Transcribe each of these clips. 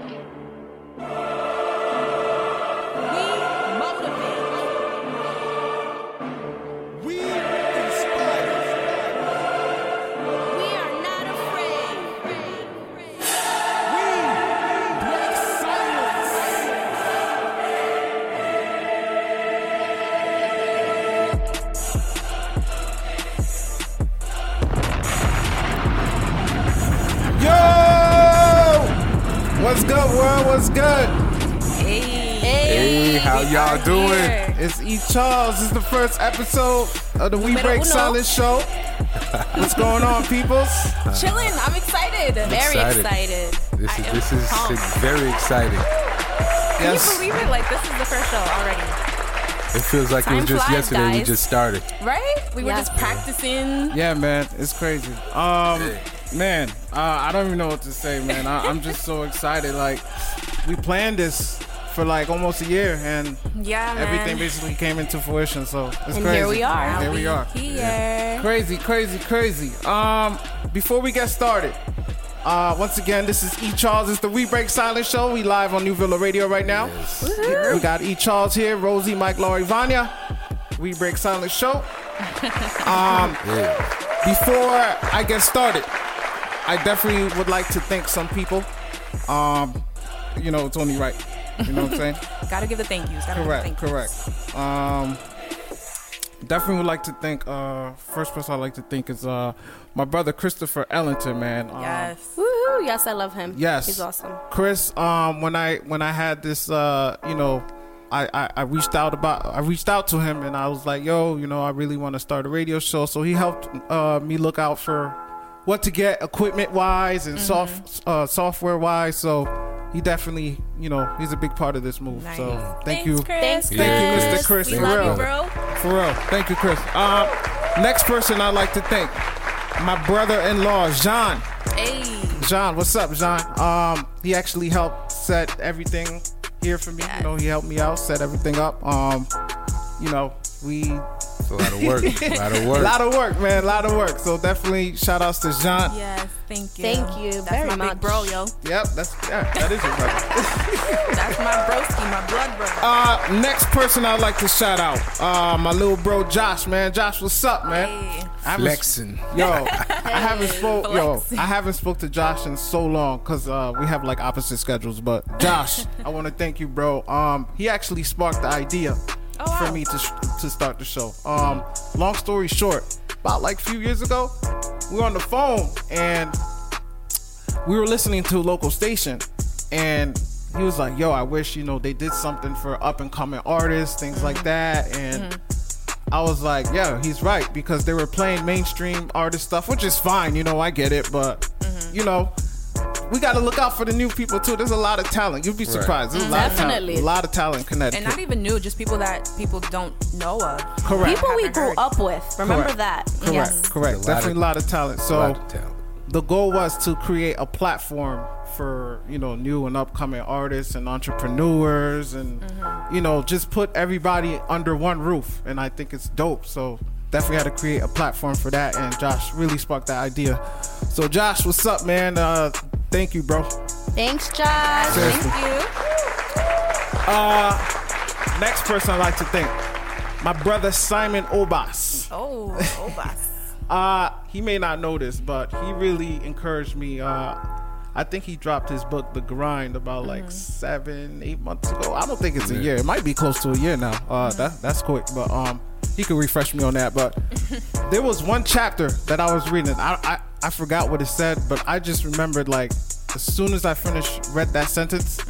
We It's E. Charles. This is the first episode of the We Numero Break uno. Silence show. What's going on, peoples? Chilling. I'm excited. Very excited. excited. This I is am this is pumped. very exciting. Can you believe it? Like this is the first show already, It feels like it was Time just flies, yesterday we guys. just started. right? We were Yeah. just practicing. Yeah, man, it's crazy. Um, man, uh, I don't even know what to say, man. I, I'm just so excited. Like, we planned this for like almost a year, and Yeah, man. everything basically came into fruition. So it's And crazy. here we are. Here we are. Here. Crazy, crazy, crazy. Um, before we get started, uh, once again, this is E Charles. It's the We Break Silence Show. We live on New Villa Radio right now. We got E Charles here, Rosie, Mike, Laurie, Vanya. We Break Silence Show. Yeah. Before I get started, I definitely would like to thank some people. Um, you know, it's only right. You know what I'm saying? Gotta give the thank yous. Gotta correct, give the thank correct. Um, definitely would like to thank. Uh, first person I'd like to thank is uh my brother Christopher Ellington, man. Um, Yes. Woohoo! Yes, I love him. Yes. he's awesome. Chris, um, when I when I had this, uh, you know, I, I I reached out about I reached out to him and I was like, yo, you know, I really want to start a radio show. So he helped uh, me look out for what to get equipment wise and soft uh, software wise. So he definitely, you know, he's a big part of this move. Nice. So thank Thanks, you, Chris. Thanks, Thank you, Mr. Chris. We For love real. you, bro. for real. Thank you, Chris. Um, next person I'd like to thank my brother-in-law, John. Hey. John, what's up, John? Um, he actually helped set everything here for me. You know, he helped me out, set everything up. Um, you know, we It's a lot of work. a lot of work. a lot of work, man, a lot of work. So definitely shout outs to Jean. Yes. Thank you. Thank you That's very my much. big bro, yo. Yep, that's yeah, that is your brother. That's my broski, my blood brother. Uh, next person I'd like to shout out, uh, my little bro Josh, man. Josh, what's up, man? Hey. I haven't- Flexing. Yo, I haven't spoke. Yo, I haven't spoke to Josh in so long because uh, we have like opposite schedules. But Josh, I want to thank you, bro. Um, he actually sparked the idea Oh, wow. for me to to start the show. Um, long story short, about like a few years ago, we were on the phone and we were listening to a local station, and he was like, "Yo, I wish you know they did something for up and coming artists, things like mm-hmm. that." And mm-hmm. I was like, "Yeah, he's right," because they were playing mainstream artist stuff, which is fine, you know, I get it, but mm-hmm. you know. We got to look out for the new people too. There's a lot of talent. You'd be surprised. There's a lot Definitely. of talent. A lot of talent in Connecticut. And not even new, just people that people don't know of. Correct. People we grew heard. up with. Remember Correct. that. Correct. Yes. Correct. A Definitely of- a lot of talent. A So lot of talent. the goal was to create a platform for you know new and upcoming artists and entrepreneurs and you know just put everybody under one roof and i think it's dope so definitely had to create a platform for that and josh really sparked that idea so josh what's up man uh thank you bro Thanks, Josh. Seriously. Thank you. Uh, next person i'd like to thank my brother simon obas Oh, Obas. Uh, he may not know this, but he really encouraged me. Uh, I think he dropped his book, The Grind, about like seven, eight months ago. I don't think it's a year. It might be close to a year now. Uh, that that's quick, but um, he could refresh me on that. But there was one chapter that I was reading. I, I I forgot what it said, but I just remembered like as soon as I finished read that sentence.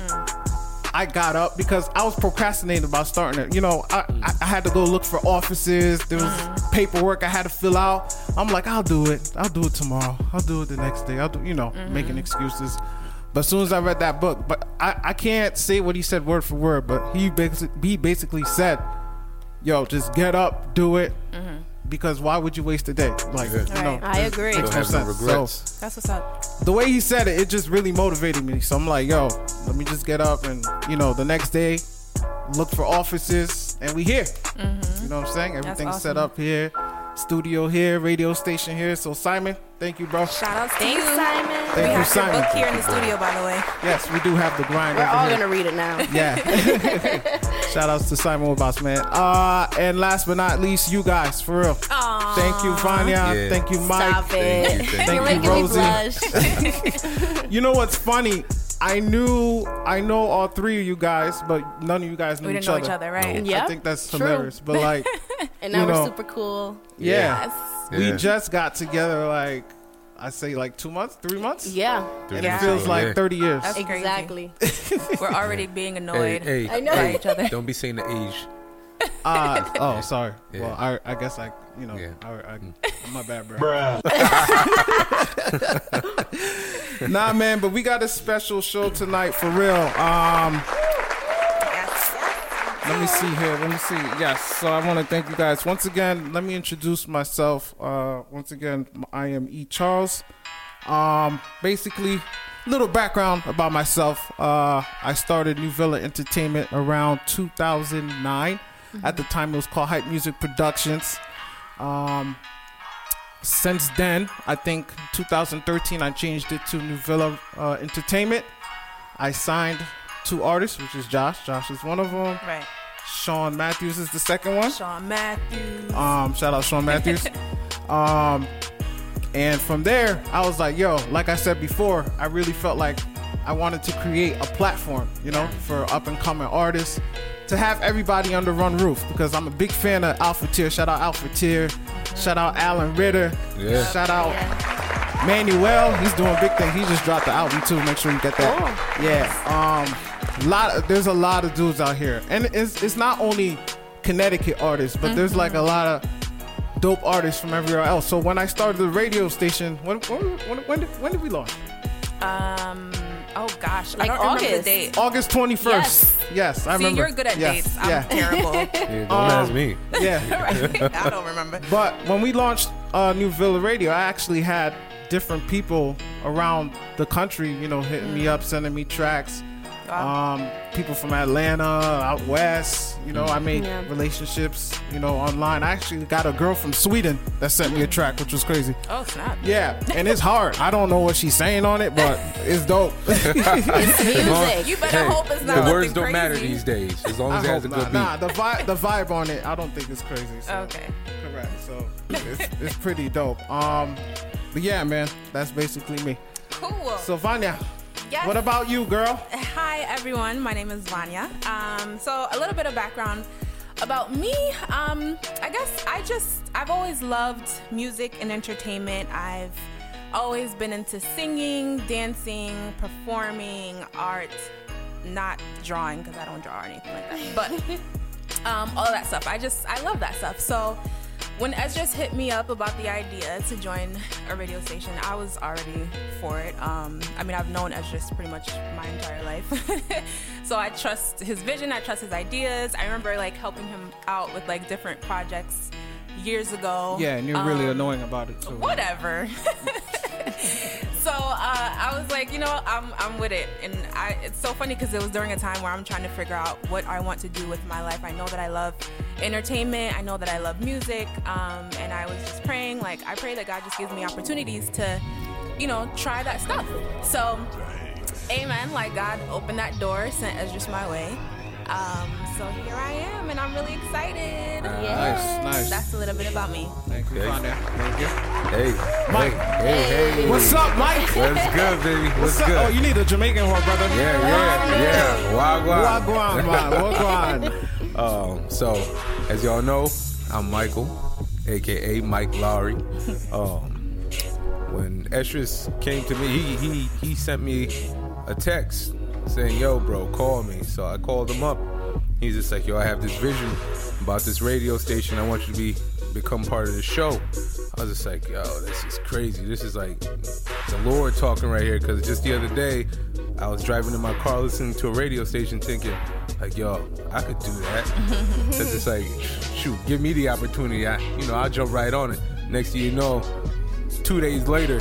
I got up because I was procrastinating about starting it. You know, I, I, I had to go look for offices. There was uh-huh. paperwork I had to fill out. I'm like, I'll do it. I'll do it tomorrow. I'll do it the next day. I'll do, you know, mm-hmm. making excuses. But as soon as I read that book, but I, I can't say what he said word for word, but he basically, he basically said, yo, just get up, do it. Mm-hmm. Because why would you waste a day? Like, you know, Right. I agree. makes Don't no have no sense. So. That's what's up. the way he said it, it just really motivated me. So I'm like, yo, let me just get up and, you know, the next day, look for offices, and we here. Mm-hmm. You know what I'm saying? Everything's set up here. Studio here, radio station here. So Simon, thank you, bro. Shout out to Thanks, you. Simon. Thank we you, have Simon. your book here in the studio, by the way. Yes, we do have the grind. We're all here. gonna read it now. Yeah. Shout outs to Simon Obas, man. Uh, and last but not least, you guys, for real. Aww. Thank you, Vanya. Yeah. Thank you, Mike. Stop Thank it. you, thank Thank You're you, making Rosie. me blush. You know what's funny? I knew I know all three of you guys, but none of you guys knew We didn't each know other. each other, right? Yeah. I think that's True. hilarious. But like, and now You we're super cool. yeah, Yes. we just got together like I say like two months, three months. Yeah. and Yeah. it feels like Yeah. 30 years. That's. Exactly. We're already being annoyed hey, I know. by each other. don't be saying the age. Uh, oh, sorry. Yeah. Well, I, I guess I, you know, Yeah. I, I, my bad, bro. nah, man, but we got a special show tonight for real. Um, let me see here. Let me see. Yes. So I want to thank you guys once again. Let me introduce myself. Uh, once again, I am E. Charles. Um, basically, little background about myself. Uh, I started New Villa Entertainment around 2009. At the time, it was called Hype Music Productions. Um, since then, I think 2013, I changed it to New Villa uh, Entertainment. I signed two artists, which is Josh. Josh is one of them. Right. Sean Matthews is the second one. Sean Matthews. Um, shout out Sean Matthews. um, and from there, I was like, yo, like I said before, I really felt like I wanted to create a platform, you know, for up and coming artists to have everybody under one roof because I'm a big fan of Alpha Tier. Shout out Alpha Tier. Shout out Alan Ritter. Yeah. Shout out Manuel. He's doing big things. He just dropped the album too. Make sure you get that. Yeah. Um, lot. Of, there's a lot of dudes out here, and it's it's not only Connecticut artists, but there's like a lot of dope artists from everywhere else. So when I started the radio station, when when when, when, did, when did we launch? Um. Oh gosh, Like I don't remember the August. date. August 21st. Yes. Yes, I See, remember. you're good at Yes, dates. I'm Yeah. terrible. Yeah, don't Um, ask me. yeah. I don't remember. But when we launched uh, New Villa Radio, I actually had different people around the country, you know, hitting me up, sending me tracks. Wow. Um, people from Atlanta, out west. You know, I made Yeah. relationships, you know, online. I actually got a girl from Sweden that sent me a track, which was crazy. Oh snap. Yeah, and it's hard. I don't know what she's saying on it, but it's dope. It's music. You better Hey, hope it's not the words don't crazy. matter these days as long I as it has a good not. beat. Nah, the vibe, the vibe on it, I don't think it's crazy. So. Okay. Correct. So it's, it's pretty dope. Um, but yeah, man, that's basically me. Cool. So Vanya, Yes. what about you, girl? Hi everyone, my name is Vanya. Um, so a little bit of background about me. Um, I guess I just I've always loved music and entertainment. I've always been into singing, dancing, performing, art, not drawing because I don't draw or anything like that. But um, all of that stuff. I just I love that stuff. So when Esdras hit me up about the idea to join a radio station, I was already for it. Um, I mean, I've known Esdras pretty much my entire life, so I trust his vision. I trust his ideas. I remember like helping him out with like different projects years ago. Yeah, and you're really Um, annoying about it too. whatever. so uh, I was like, you know, I'm, I'm with it. And I, it's so funny because it was during a time where I'm trying to figure out what I want to do with my life. I know that I love entertainment. I know that I love music. Um, and I was just praying, like, I pray that God just gives me opportunities to, you know, try that stuff. So, amen. Like, God opened that door, sent Esdras my way. Um, so here I am, and I'm really excited. Nice, nice. That's a little bit about me. Thank you, Okay. Thank you. Hey, Mike. Hey, hey, hey. What's up, Mike? What's good, baby? What's, What's up? good? Oh, you need a Jamaican one, brother. yeah, yeah, yeah. Wagwan. Wagwan, man. Wagwan. Um, so, as y'all know, I'm Michael, aka Mike Lowry. Um, when Esdras came to me, he he he sent me a text saying, "Yo, bro, call me." So I called him up. He's just like, "Yo, I have this vision about this radio station. I want you to be become part of the show." I was just like, "Yo, this is crazy. This is like the Lord talking right here." Because just the other day, I was driving in my car listening to a radio station, thinking, like, "Yo, I could do that." Cause it's like, shoot, give me the opportunity. I, you know, I'll jump right on it. Next thing you know, two days later,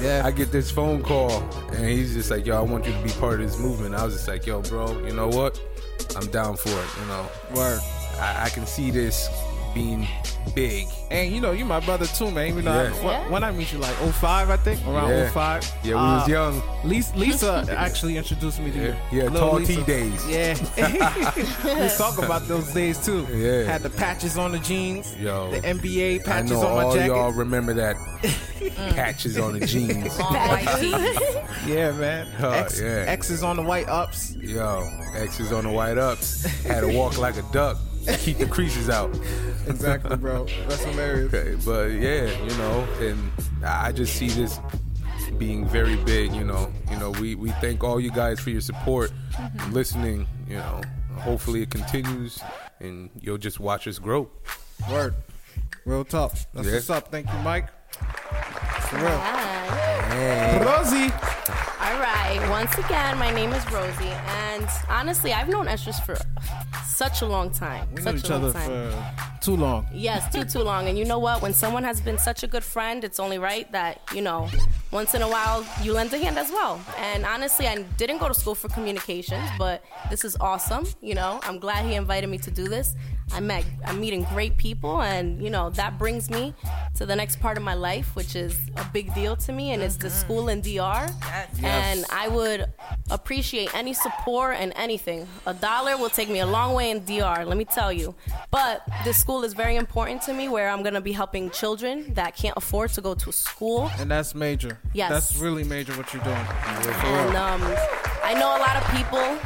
Yeah. I get this phone call, and he's just like, "Yo, I want you to be part of this movement." I was just like, "Yo, bro, you know what? I'm down for it. You know, Word. I, I can see this being big. And you know, you my brother too, man. You know, Yeah. I- Yeah. when I meet you, like 05, I think, around Yeah. 05. Yeah, we was Uh, young. Lisa, Lisa actually introduced me to you. Yeah, yeah, Little tall T days. Yeah. Let's talk about those days too. Yeah. Had the patches on the jeans. Yo. The NBA I patches know on my all jacket. y'all remember that patches on the jeans. Long white tees. Yeah, man. Oh, X, yeah. X's on the white ups. Yo, X's on the white ups. Had to walk like a duck. Keep the creases out. Exactly, bro. That's hilarious. Okay, but yeah, you know, and I just see this being very big. You know, you know, we we thank all you guys for your support, mm-hmm. listening. You know, hopefully it continues, and you'll just watch us grow. Word. Real tough. That's Yeah. what's up. Thank you, Mike. For real. Hi. Rosie. All right. Once again, my name is Rosie, and honestly, I've known Esdras for such a long time. We such knew each a long other time. for too long. Yes, too too long. And you know what? When someone has been such a good friend, it's only right that you know, once in a while, you lend a hand as well. And honestly, I didn't go to school for communications, but this is awesome. You know, I'm glad he invited me to do this. I met, I'm meeting great people, and you know that brings me to the next part of my life, which is a big deal to me, and it's the mm-hmm. school in DR. And I would appreciate any support and anything. A dollar will take me a long way in DR, let me tell you. But this school is very important to me, where I'm gonna be helping children that can't afford to go to school. And that's major. Yes. That's really major what you're doing. And um, I know a lot of people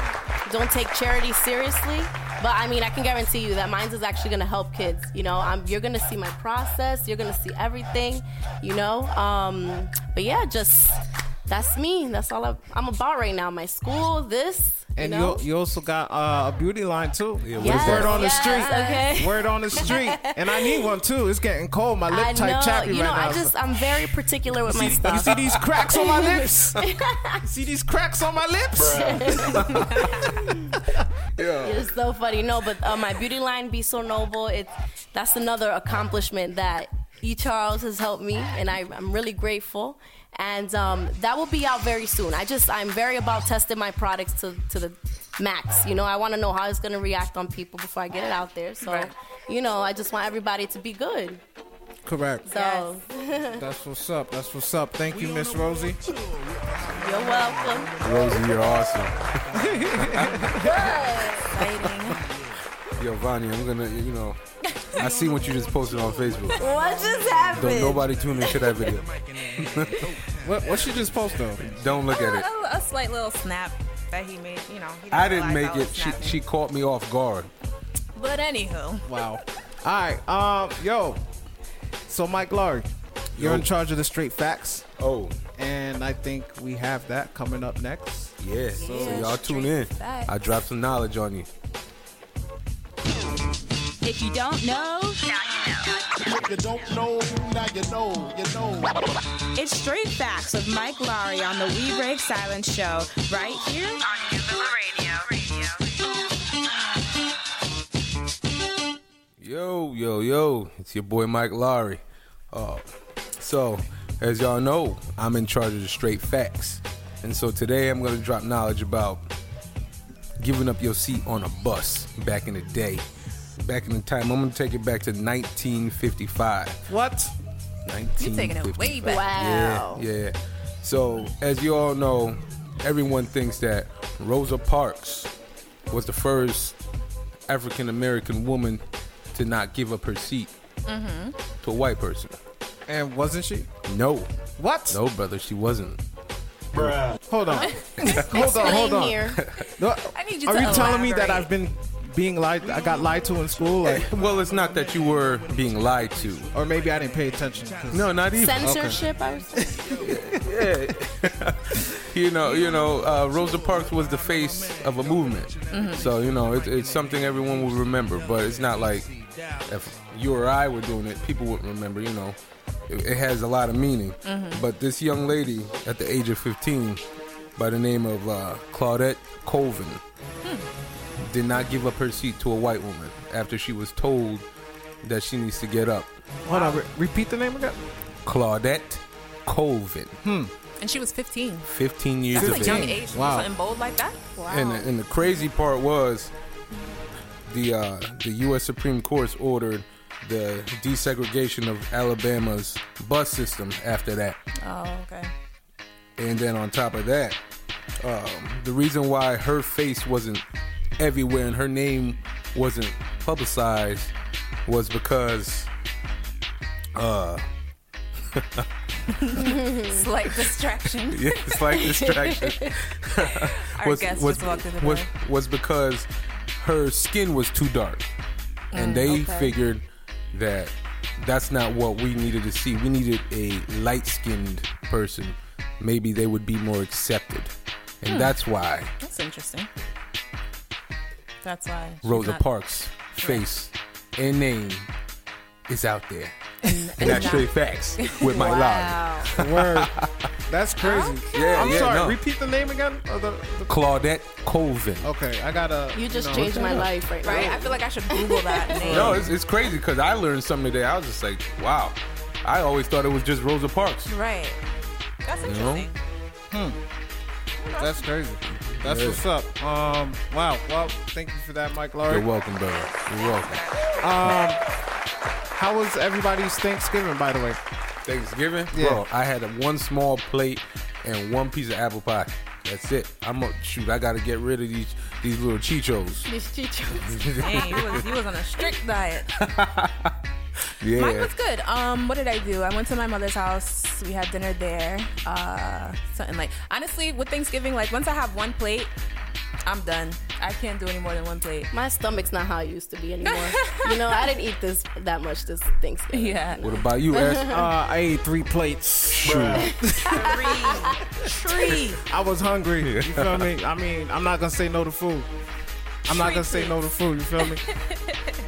don't take charity seriously, but I mean, I can guarantee you that mine is actually gonna help kids. You know, I'm, you're gonna see my process, you're gonna see everything. You know, um, but yeah, just that's me. That's all I, I'm about right now. My school, this. And you know? you you also got uh, a beauty line too. Yeah, what Yes, Word on the street. Okay. Word on the street. And I need one too. It's getting cold. My lip I type know. chappy You know, right now. I just I'm very particular with my see, stuff. you see these cracks on my lips? you see these cracks on my lips? It's so funny. No, but uh, my beauty line, Be So Noble, it's that's another accomplishment that E. Charles has helped me, and I, I'm really grateful. And um, that will be out very soon. I just I'm very about testing my products to to the max. You know, I want to know how it's gonna react on people before I get it out there. So, Right. you know, I just want everybody to be good. Correct. So That's what's up. That's what's up. Thank you, Miss Rosie. you're welcome. Rosie, you're awesome. Exciting. Yo, Vanya, I'm gonna, you know, I see what you just posted on Facebook. What just happened? Don't happened? nobody tune into that video. What what she just posted? though? Don't look at it. A, a slight little snap that he made. You know. I didn't didn't make was it. She she caught me off guard. But anywho, Wow. All right. Um. Yo. So Mike Laurie, you're Yo. in charge of the straight facts, Oh, and I think we have that coming up next. yeah. So Yeah, y'all tune in. facts. I dropped some knowledge on you. If you don't know, now you know. if You don't know, now you know, you know. it's Straight Facts with Mike Laurie on the We Break Silence show, right here on Uber Radio. Yo, yo, yo. It's your boy Mike Laurie. Uh, so, as y'all know, I'm in charge of the straight facts. And so today I'm going to drop knowledge about giving up your seat on a bus back in the day. Back in the time, I'm going to take it back to 1955. What? You're taking it way back. Wow. Yeah, yeah. So, as you all know, everyone thinks that Rosa Parks was the first African American woman to not give up her seat mm-hmm. to a white person. And wasn't she? No, What? no, brother, she wasn't. Bruh. Hold on. hold on. Hold on. here. No, I need you Are to you telling me that. I've been being lied? I got lied to in school, like, Well, it's not that you were being lied to. or maybe I didn't pay attention. No, not even. Censorship, I was yeah. you know, you know, uh, Rosa Parks was the face of a movement. So you know, it, it's something everyone will remember. But it's not like if you or I were doing it, people wouldn't remember. You know, it, it has a lot of meaning. But this young lady at the age of 15, by the name of uh, Claudette Colvin, did not give up her seat to a white woman after she was told that she needs to get up. Hold on. Re- repeat the name again. Claudette Colvin, Hmm. And she was 15. 15 years That's of a young age. age Wow. something bold like that. Wow. And, the- and the crazy part was the uh, the U.S. Supreme Court ordered the desegregation of Alabama's bus system after that. Oh, okay. And then on top of that, um, the reason why her face wasn't everywhere and her name wasn't publicized was because uh Slight distraction. yeah, like distraction Our guest just walked in the was, door. was because her skin was too dark and they Mm, okay. figured that that's not what we needed to see we needed a light-skinned person maybe they would be more accepted and Hmm. that's why That's interesting. That's why. Rosa not- Parks' face and name is out there. And, and that's straight facts with my lie. Wow. Word. That's crazy. Yeah, I'm yeah, sorry. no. Repeat the name again. Of the, the, Claudette Colvin. okay, I gotta. You just know, changed my up. life right, Right? now. I feel like I should Google that name. No, it's, it's crazy because I learned something today. I was just like, wow. I always thought it was just Rosa Parks. Right. That's interesting. Hmm. That's crazy. That's Yeah. what's up. Um. Wow. Well, thank you for that, Mike Laurie. You're welcome, brother. You're welcome. How was everybody's Thanksgiving, by the way? Thanksgiving, Yeah. bro. I had a one small plate and one piece of apple pie. That's it. I'm a shoot. I got to get rid of these these little chichos. These chichos. Dang, you was, you was on a strict diet. Yeah. Mine was good. Um, what did I do? I went to my mother's house. We had dinner there. Uh, something like honestly, with Thanksgiving, like once I have one plate, I'm done. I can't do any more than one plate. My stomach's not how it used to be anymore. you know, I didn't eat this that much this Thanksgiving. Yeah, What about you, Ash? Uh, I ate three plates. tree, tree. I was hungry. You feel me? I mean, I'm not gonna say no to food. I'm not gonna say no to food. You feel me?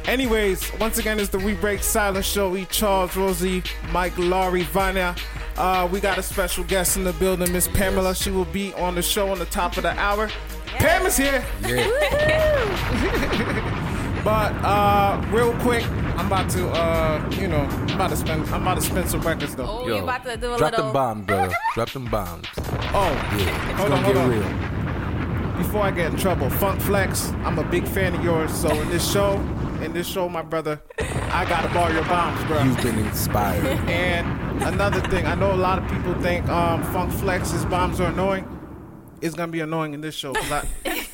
Anyways, once again, it's the We Break Silence Show. We Charles, Rosie, Mike, Laurie, Vanya. Uh, we got a special guest in the building, Miss Pamela. She will be on the show on the top of the hour. Pam is here. Yeah. But uh, real quick, I'm about to, uh, you know, I'm about to spend, I'm about to spend some records though. Oh, Yo, you about to do a drop little? them bombs, brother. Drop them bombs. Oh, Yeah. It's Hold gonna on, hold get on. real. before I get in trouble, Funk Flex, I'm a big fan of yours. So in this show, in this show, my brother, I gotta borrow your bombs, bro. You've been inspired. And another thing, I know a lot of people think um, Funk Flex's bombs are annoying. It's gonna be annoying in this show. I,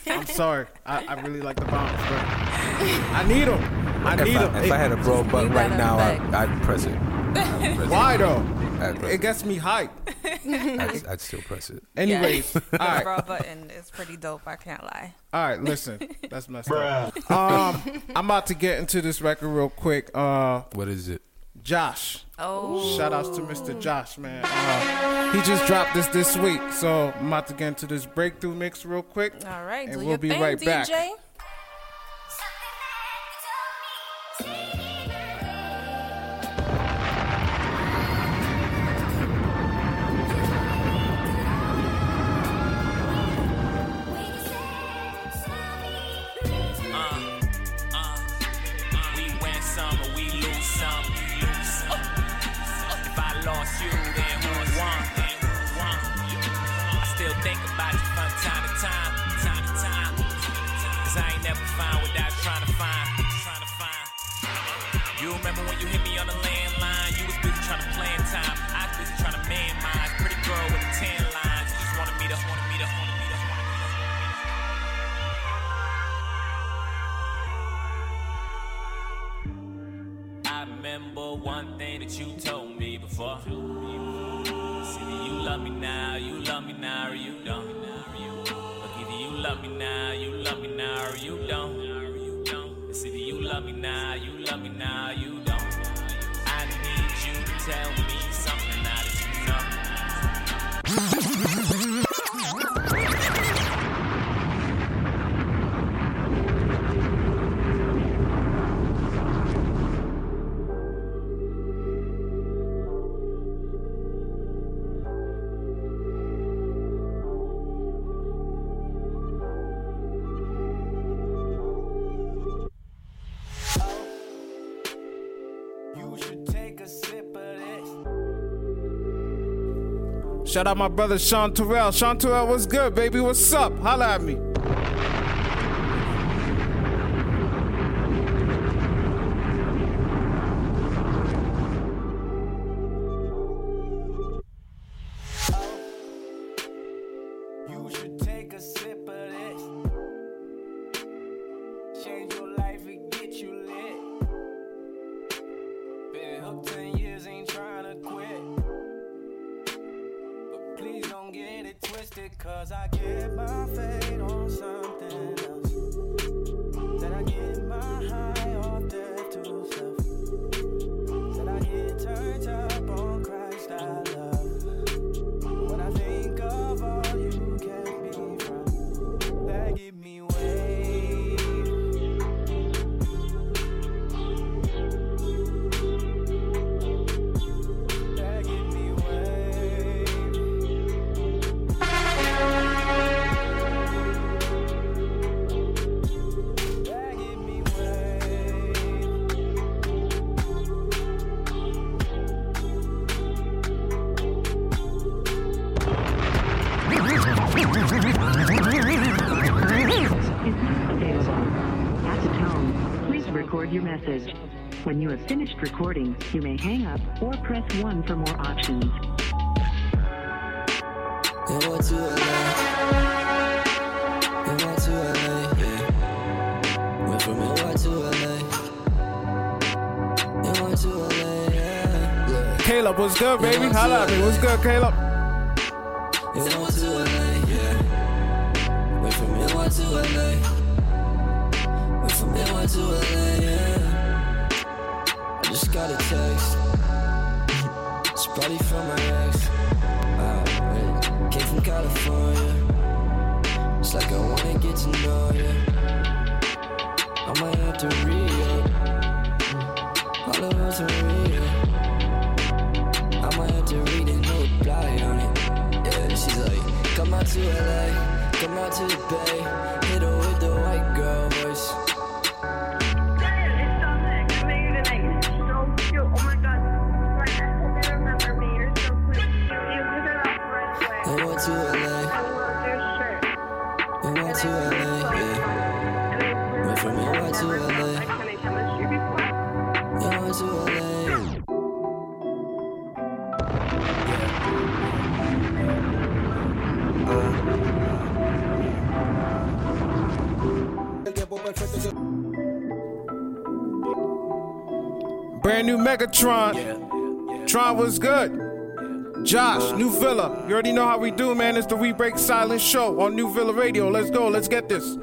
I'm sorry, I, I really like the bombs, bro. I need them. I if need I, them. if I had a bro button right now, I, I'd press it. I'd press Why though? I'd It gets me hyped. I'd, I'd still press it. Anyways, all right, Bra button is pretty dope. I can't lie. all right. Listen, that's messed up. Um, I'm about to get into this record real quick. Uh, What is it? Josh. Oh, Shout outs to Mr. Josh, man. Uh, he just dropped this this week, so I'm about to get into this breakthrough mix real quick. all right. And do we'll your be thing, right DJ. back. Shout out my brother Sean Terrell. Sean Terrell, what's good, baby? What's up? Holla at me. Recording, you may hang up or press 1 for more options. They want to LA. They want to LA, yeah. Went from NY to LA. They want to LA, yeah. Caleb, what's good, baby? Holla at me. What's good, Caleb? Come out to LA, come out to the Bay, hit Megatron. Tron was good. Josh, New Villa. You already know how we do, man. It's the We Break Silence show on New Villa Radio. Let's go. Let's get this.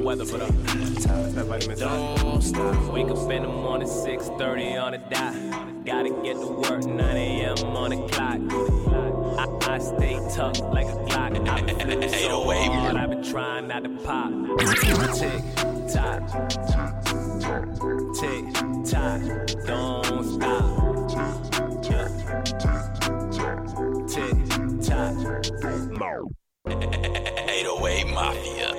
Little weather, but uh, tock, that vitamin C. don't stop. Wake up in the morning, 6:30 on the dot. Gotta get to work, 9 a.m. on the clock. I, I stay tucked like a Glock. I've been flipping so hard, I've been trying not to pop. Tick tock, tick tock, don't stop. Tick tock. 808 Mafia.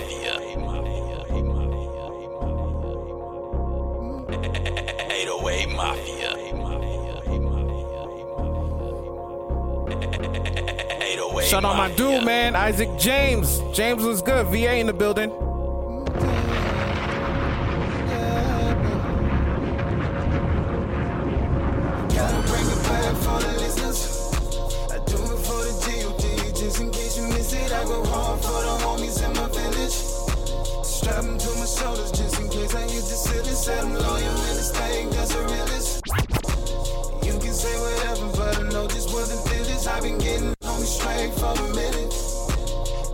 808 Mafia. 808 Mafia. 808 Shout out my dude, man. Isaac James. James was good. VA in the building. Said I'm loyal and this thing that's a realist. You can say whatever, but I know this wasn't feelings. I've been getting on straight for a minute.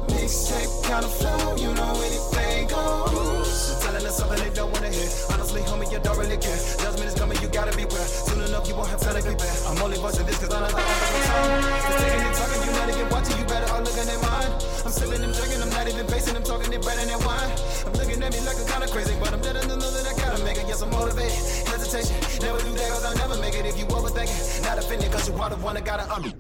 Mixtape kind of flow, you know anything goes. Telling us something they don't wanna hear. Honestly, homie, you don't really care. Judgment is coming, you gotta beware. Soon enough, you won't have time to prepare. I'm only voicing this cause I know that I'm time. Just taking and talking, you not even watching, you better all looking at mine. I'm sipping and drinking, I'm not even pacing, I'm talking it better than wine. I'm looking at me like I'm kinda crazy, but I'm motivated. Hesitation, never do that cause I'll never make it if you overthinking. Not offended cause you are the one that gotta um. Coffee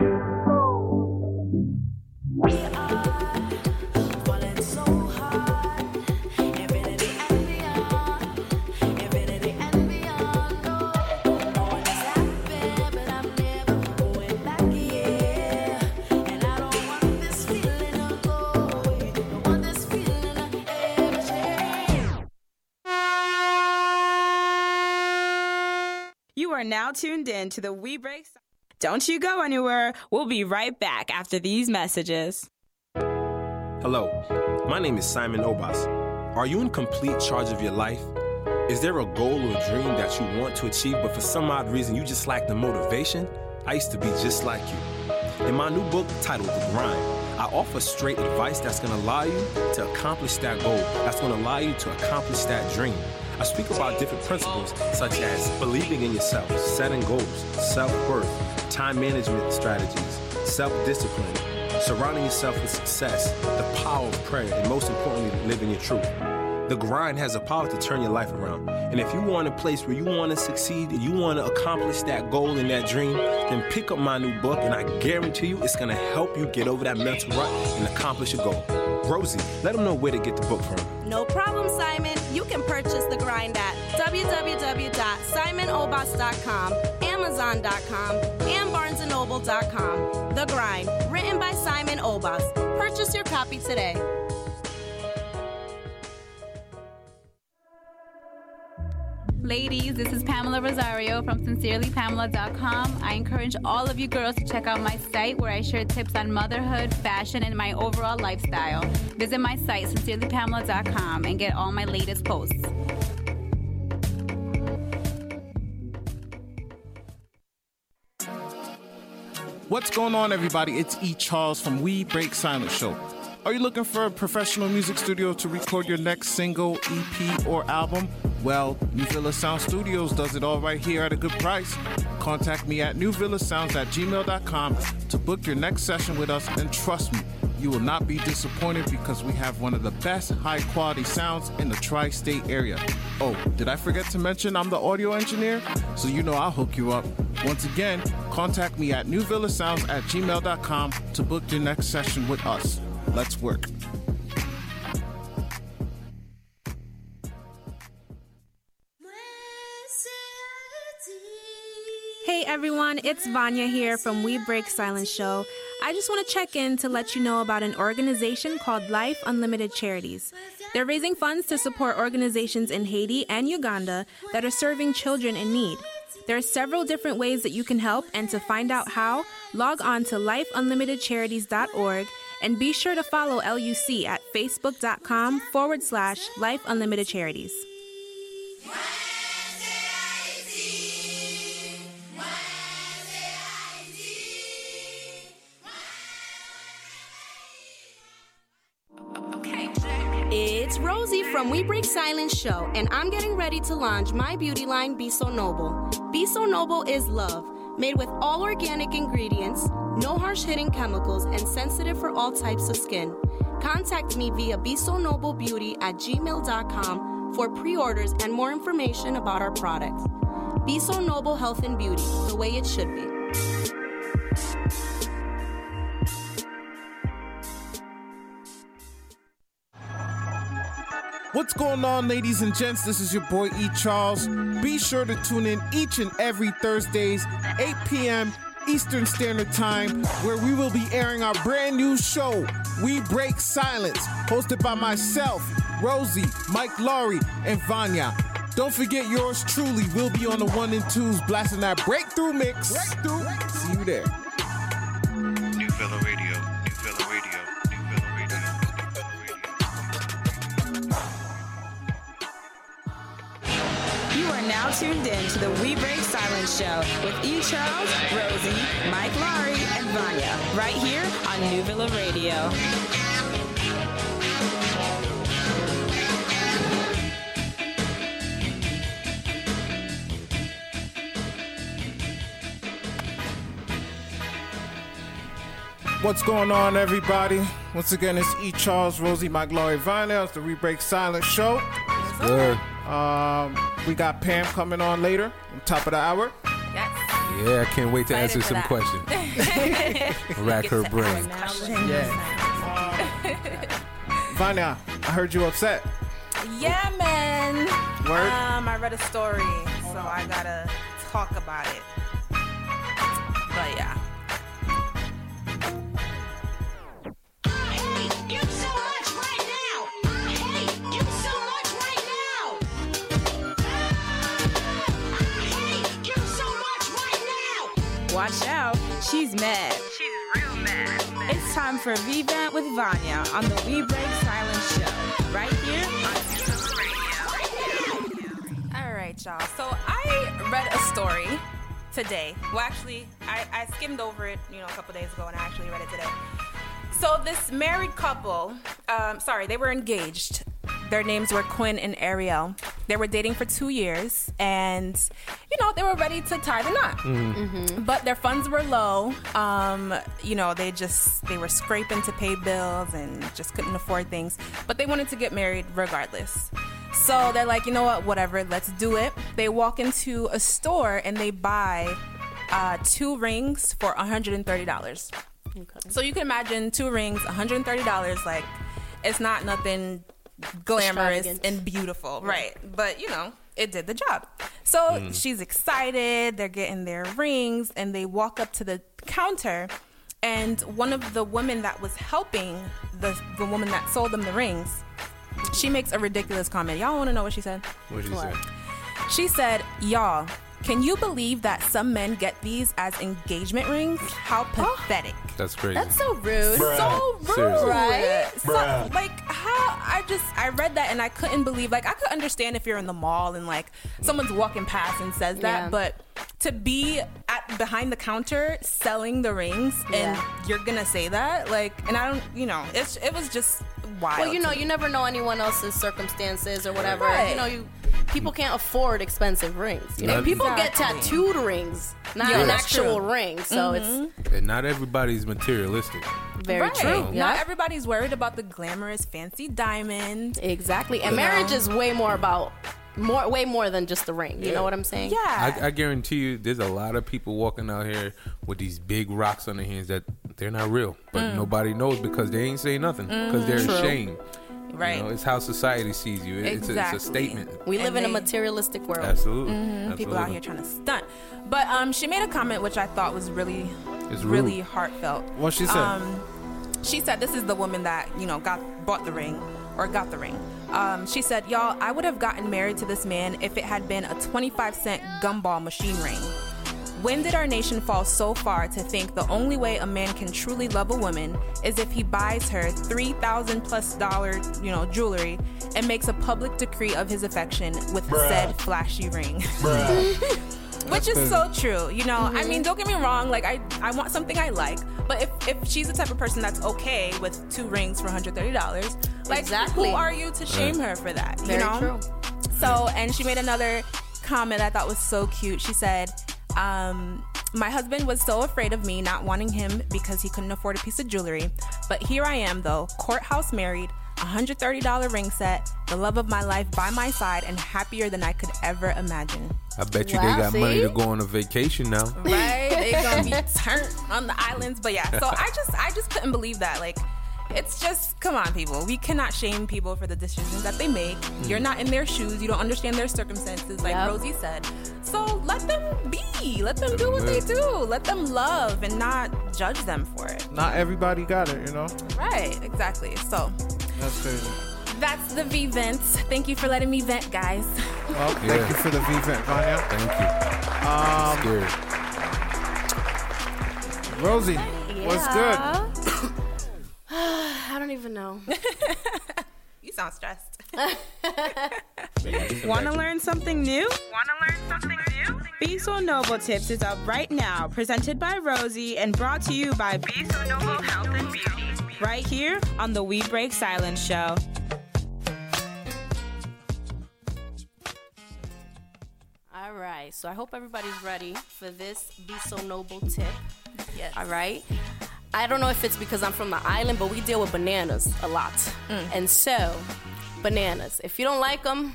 You are now tuned in to the We Break. Don't you go anywhere. We'll be right back after these messages. Hello, my name is Simon Obas. Are you in complete charge of your life? Is there a goal or dream that you want to achieve, but for some odd reason you just lack the motivation? I used to be just like you. In my new book titled The Grind, I offer straight advice that's gonna allow you to accomplish that goal, that's gonna allow you to accomplish that dream. I speak about different principles such as believing in yourself, setting goals, self worth, time management strategies, self discipline, surrounding yourself with success, the power of prayer, and most importantly, living your truth. The grind has the power to turn your life around. And if you want a place where you want to succeed and you want to accomplish that goal and that dream, then pick up my new book, and I guarantee you it's going to help you get over that mental rut and accomplish your goal. Rosie, let them know where to get the book from. No problem, Simon. Grind at www.simonobas.com, amazon.com, and barnesandnoble.com. The Grind, written by Simon Obas. Purchase your copy today. Ladies, this is Pamela Rosario from sincerelypamela.com. I encourage all of you girls to check out my site where I share tips on motherhood, fashion, and my overall lifestyle. Visit my site, sincerelypamela.com, and get all my latest posts. What's going on, everybody? It's E. Charles from We Break Silence Show. Are you looking for a professional music studio to record your next single, EP, or album? Well, New Villa Sound Studios does it all right here at a good price. Contact me at newvillasounds at gmail.com to book your next session with us, and trust me, you will not be disappointed because we have one of the best high quality sounds in the tri state area. Oh, did I forget to mention I'm the audio engineer? So you know I'll hook you up. Once again, contact me at newvillasounds at gmail.com to book your next session with us. Let's work. Hey everyone, it's Vanya here from We Break Silence Show. I just want to check in to let you know about an organization called Life Unlimited Charities. They're raising funds to support organizations in Haiti and Uganda that are serving children in need. There are several different ways that you can help, and to find out how, log on to lifeunlimitedcharities.org and be sure to follow LUC at facebook.com forward slash Life Unlimited Charities. Rosie from We Break Silence Show, and I'm getting ready to launch my beauty line, Be So Noble. Be So Noble is love, made with all organic ingredients, no harsh hitting chemicals, and sensitive for all types of skin. Contact me via Be So Noble Beauty at gmail.com for pre orders and more information about our products. Be So Noble Health and Beauty, the way it should be. What's going on, ladies and gents? This is your boy E. Charles. Be sure to tune in each and every Thursdays, 8 p.m. Eastern Standard Time, where we will be airing our brand new show, We Break Silence, hosted by myself, Rosie, Mike Laurie, and Vanya. Don't forget yours truly will be on the one and twos, blasting that breakthrough mix. Breakthrough. See you there. Tuned in to the We Break Silence Show with E. Charles, Rosie, Mike Laurie, and Vanya, right here on New Villa Radio. What's going on, everybody? Once again, it's E. Charles, Rosie, Mike Laurie, Vanya. It's the We Break Silence show. Good. Um, we got Pam coming on later, on top of the hour. Yes. Yeah, I can't wait to answer some questions. Rack her brain. Yeah. Vanya, I heard you upset. Yeah, man. Word? Um, I read a story, so I gotta talk about it. But yeah. Watch out, she's mad. She's real mad. It's time for V Vent with Vanya on the We Break Silence Show, right here on All right, y'all. So I read a story today. Well, actually, I, I skimmed over it, you know, a couple days ago, and I actually read it today. So this married couple, um, sorry, they were engaged. Their names were Quinn and Ariel. They were dating for two years, and you know they were ready to tie the knot. Mhm. But their funds were low. Um, you know they just they were scraping to pay bills and just couldn't afford things. But they wanted to get married regardless. So they're like, you know what, whatever, let's do it. They walk into a store and they buy uh, two rings for $130. So you can imagine two rings, $130. Like, it's not nothing glamorous and beautiful, right? But you know, it did the job. So Mm. she's excited. They're getting their rings, and they walk up to the counter. And one of the women that was helping the the woman that sold them the rings, she makes a ridiculous comment. Y'all want to know what she said? What did you say? She said, Y'all, can you believe that some men get these as engagement rings? How oh. pathetic. That's crazy. That's so rude. Bruh. So rude. Seriously. Right? So, Bruh. like, how I just, I read that and I couldn't believe, like, I could understand if you're in the mall and, like, someone's walking past and says that, Yeah. but to be at behind the counter selling the rings and Yeah. you're gonna say that, like, and I don't, you know, it's, it was just wild. Well, you know, to me. you never know anyone else's circumstances or whatever. Right. You know, you people can't afford expensive rings. You know, Not- people get tattooed rings, not Yeah, an actual true. ring. So Mhm. And not everybody's materialistic. very right. true. Not everybody's worried about the glamorous, fancy diamond. Exactly. And You marriage know? is way more about more, way more than just the ring. You know what I'm saying? I, I guarantee you, there's a lot of people walking out here with these big rocks on their hands that they're not real, but Mm. nobody knows because they ain't saying nothing because they're True. ashamed. Right. You know, it's how society sees you. It- It's, a, it's a Exactly. statement. We live And in a materialistic world. Absolutely. Mhm, People out here trying to stunt. But um, she made a comment which I thought was really It's rude. really heartfelt. What she said? Um, she said this is the woman that you know got bought the ring or got the ring. Um, she said, "Y'all, I would have gotten married to this man if it had been a 25 cent gumball machine ring." When did our nation fall so far to think the only way a man can truly love a woman is if he buys her three thousand plus dollar, you know, jewelry and makes a public decree of his affection with Bruh. said flashy ring? Which That's is so true. You know, I mean, mhm. don't get me wrong. Like, I, I want something I like. But if, if she's the type of person that's okay with two rings for $130, like, Exactly. who are you to shame her for that? You Very know? true. So, and she made another comment I thought was so cute. She said, um, my husband was so afraid of me not wanting him because he couldn't afford a piece of jewelry. But here I am, though, courthouse married, $130 ring set, the love of my life by my side, and happier than I could ever imagine. I bet you Wow, they got money to go on a vacation now. Right? They're gonna be turned on the islands. But yeah, so I just I just couldn't believe that. Like it's just come on people. We cannot shame people for the decisions that they make. You're not in their shoes. You don't understand their circumstances, like Yep. Rosie said. So let them be. Let them do what they do. Let them love and not judge them for it. Not everybody got it, you know. Right, exactly. So That's crazy. that's the V vent. Thank you for letting me vent, guys. Well, thank you for the V vent, Vanya. Thank you. Um, Scared. Rosie, what's good? I don't even know. You sound stressed. Want to learn something new? Want to learn something new? Be So Noble Tips is up right now, presented by Rosie and brought to you by Be So Noble Health and Beauty. Right here on the We Break Silence Show. All right, so I hope everybody's ready for this Be So Noble tip. Yes. All right. I don't know if it's because I'm from the island, but we deal with bananas a lot. Mm. And so, bananas. If you don't like them,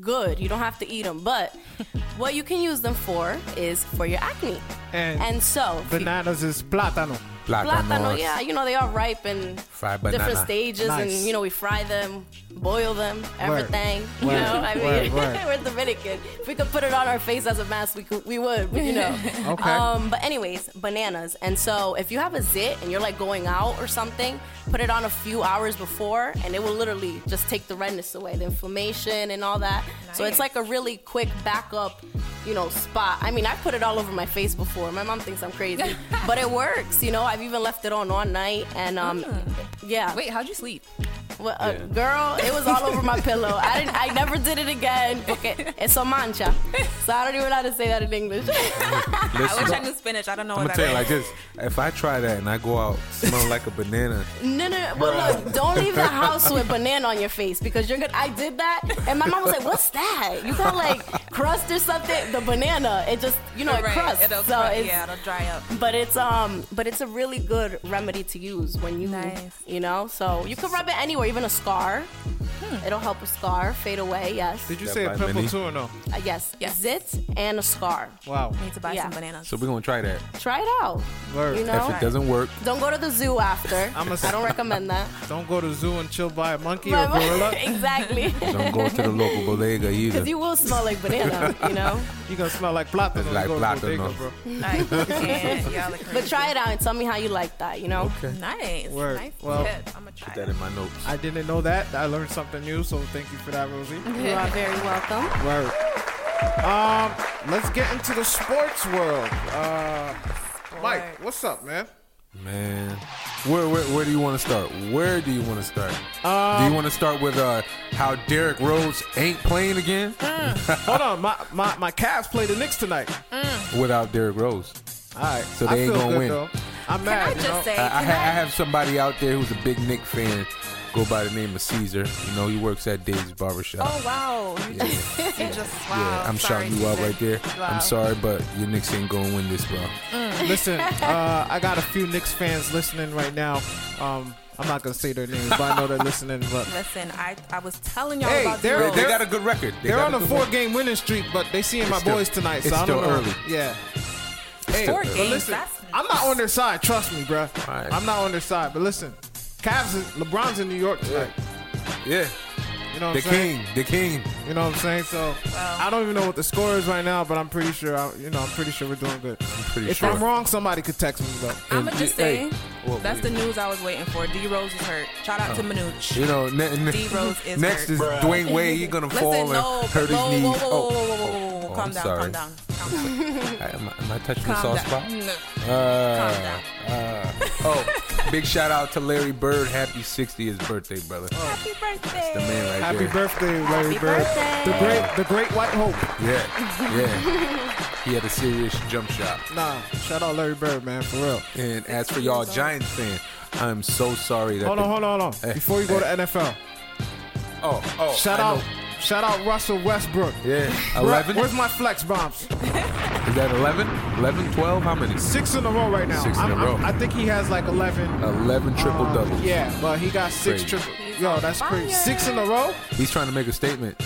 good. You don't have to eat them. But what you can use them for is for your acne. And, And so, if you- bananas is plátano. Plátano, yeah, you know they are ripe and Fried different banana. stages, and you know we fry them, boil them, everything. You Word. know, I mean, Word, word. we're Dominican. If we could put it on our face as a mask, we could, we would, but you know. Okay. Um, but anyways, bananas. And so if you have a zit and you're like going out or something, put it on a few hours before, and it will literally just take the redness away, the inflammation and all that. So it's like a really quick backup. You know, spot. I mean, I put it all over my face before. My mom thinks I'm crazy, but it works. You know, I've even left it on one night, and um, yeah. Wait, how'd you sleep? Well, uh, girl, it was all over my pillow. I didn't. I never did it again. Okay, it's a mancha. So I don't even know how to say that in English. I wish I knew spinach. I don't know what I'm what gonna that tell you is. like this: if I try that and I go out smelling like a banana, No, no, no. But look, don't leave the house with banana on your face because you're gonna. I did that, and my mom was like, "What's that? You got like crust or something?" The banana, it just, you know, it Right, crusts. It'll so cru- it's, yeah, it'll dry up. But it's um, but it's a really good remedy to use when you, Nice. you know. So you can rub it anywhere, even a scar. It'll help a scar fade away. Yes. Did you That say a by pimple many? too or no? Uh, yes. Zit and a scar. Wow. Need to buy Yeah. some bananas. so we're gonna try that. Try it out. Word. You know. If it doesn't work, Don't go to the zoo after. I'm a- I don't recommend that. Don't go to the zoo and chill by a monkey or gorilla. exactly. don't go to the local bodega either. Because you will smell like banana, you know. You gonna smell like plátano. when Like you go to plátano. bodega, bro. I can't. Y'all are crazy. But try it out and tell me how you like that, you know. Okay. Nice. Word. Nice. Well, tip. I'm gonna try Put that in my notes. I didn't know that. I learned something new, so thank you for that, Rosie. You are very welcome. Word. Um, let's get into the sports world. Uh, Mike, what's up, man? Man, where, where where do you want to start? Where do you want to start? do Um, you want to start with uh how Derrick Rose ain't playing again Hold on, my my my Cavs play the Knicks tonight. without Derrick Rose? All right, So I they ain't gonna good, win. Though. I'm Can mad. I you just know? say? I, I, I have somebody out there who's a big Knick fan. Go by the name of Caesar. You know, he works at Dave's Barbershop. Oh wow! You Yeah. just, you just wow. yeah, I'm sorry, shouting you out right there. Wow. I'm sorry, but your Knicks ain't gonna win this, bro. Listen, uh, I got a few Knicks fans listening right now. Um, I'm not gonna say their names, but I know they're listening. But Listen, I I was telling y'all Hey, about they're- Rose. They got a good record. They they're on a good four record. game winning streak, but they seeing It's my still- boys tonight, so it's I don't still know. early. Yeah. Hey, Four games, listen, that's I'm not on their side. Trust me, bruh. Alright. I'm not on their side. But listen, Cavs, is, LeBron's in New York tonight. Yeah. You know what The I'm saying? king, the king. You know what I'm saying? So I don't even know what the score is right now, but I'm pretty sure. I, you know, I'm pretty sure we're doing good. I'm pretty if sure. I'm wrong, somebody could text me though. I'ma just say Well, that's the news I was waiting for. D Rose is hurt. Shout out to Manuch. You know, ne- ne- D Rose is next hurt. is Dwyane Wade. He's gonna Listen, fall no, and hurt his whoa, knees. Whoa, whoa, oh, whoa, whoa, whoa, whoa, whoa, oh, calm I'm down, calm down. Am, I, am I touching Calm the soft down. spot? No. Uh, Calm down. uh, oh, big shout out to Larry Bird. Happy 60th birthday, brother. Happy birthday. The man right Happy there. birthday, Larry Happy Bird. birthday. The great, the great white hope. Yeah, yeah. he had a serious jump shot. Nah, shout out Larry Bird, man, for real. And as for y'all Giants fan, I'm so sorry that. Hold the- on, hold on, hold on. Eh, Before you go to eh. NFL, Oh, oh. shout I out, know. Shout out Russell Westbrook. Yeah, Where- 11. Where's my flex bombs? Is that 11? 11, 12? How many? Six in a row right now. Six in a I'm- row. I'm- I think he has like 11. 11 triple um, doubles. Yeah, but he got six Crazy. triple. Yo, that's crazy. Six in a row. He's trying to make a statement.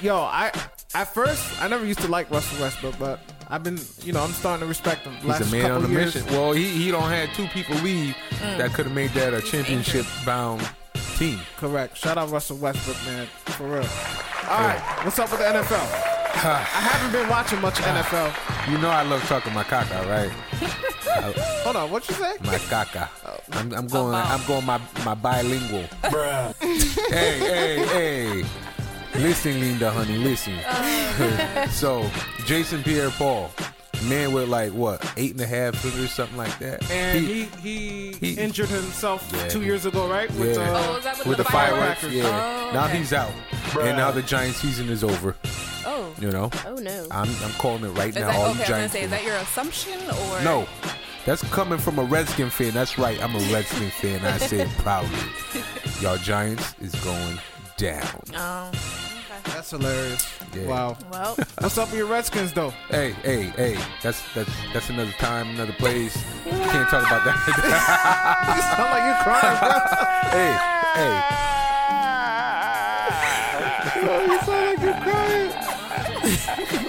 Yo, I at first I never used to like Russell Westbrook, but I've been, you know, I'm starting to respect him. He's Last a man couple on a mission. Well, he he don't had two people leave Mm. that could have made that a championship bound team. Correct. Shout out Russell Westbrook, man, for real. All right, what's up with the NFL? I haven't been watching much NFL. You know I love talking my caca, right? I- Hold on, what you say? my caca. Oh. I'm, I'm going. I'm going my my bilingual. hey, hey, hey. Listen, Linda, honey, listen. Uh. so, Jason Pierre-Paul, man with like what eight and a half fingers, something like that. And he he, he- injured himself Yeah, two years ago, right? With, yeah. uh, Oh, is that with with the the fireworks. fireworks? Yeah. Oh, Now he's out, and now the Giants season is over. Oh. You know. Oh no. I'm I'm calling it right Is now. that All okay? I you was gonna Giants say, is that your assumption or No, that's coming from a Redskin fan. That's right. I'm a Redskin fan. I say it proudly. Y'all Giants is going down. Oh. That's hilarious. Yeah. Wow. Well, What's up with your Redskins though? Hey, hey, hey. That's that's that's another time, another place. Can't talk about that. you sound like you're crying, bro. hey, hey. you sound like you're crying.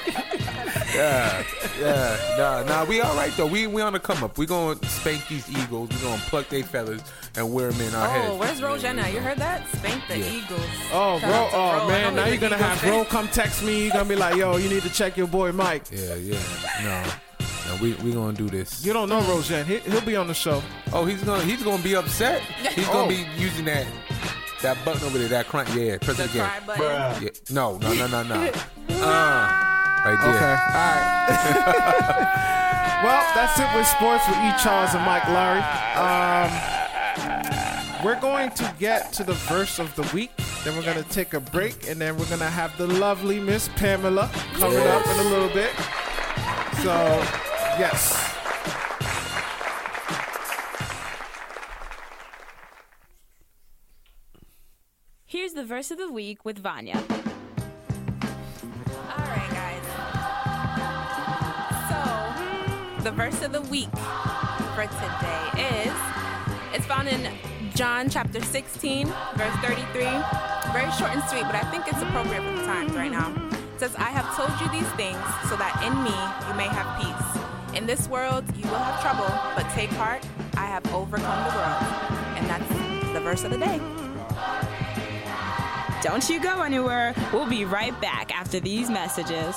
Yeah, yeah. Nah, nah. We all right though. We we on the come up. We gonna spank these Eagles. We gonna pluck their feathers and wear them in our heads. Oh, where's Rojana? You heard that? Spank the Yeah. Eagles. Oh, Shout bro. Oh, Ro. I man. Now you're gonna have bro come text me. You're gonna be like, yo, you need to check your boy Mike. Yeah, yeah. No, no. We we gonna do this. You don't know Rojan. He, he'll be on the show. Oh, he's gonna he's gonna be upset. He's Oh. gonna be using that that button over there, that crunch. Yeah, press it again. cry button? Yeah. No, no, no, no, no. uh, right there. Okay. All right. well, that's it with sports with E. Charles and Mike Larry. Um, we're going to get to the verse of the week. Then we're going to take a break, and then we're going to have the lovely Miss Pamela coming up in a little bit. So, yes. Here's the verse of the week with Vanya. The verse of the week for today is it's found in John chapter 16, verse 33. Very short and sweet, but I think it's appropriate for the times right now. It says, I have told you these things so that in me you may have peace. In this world you will have trouble, but take heart, I have overcome the world. And that's the verse of the day. Don't you go anywhere. We'll be right back after these messages.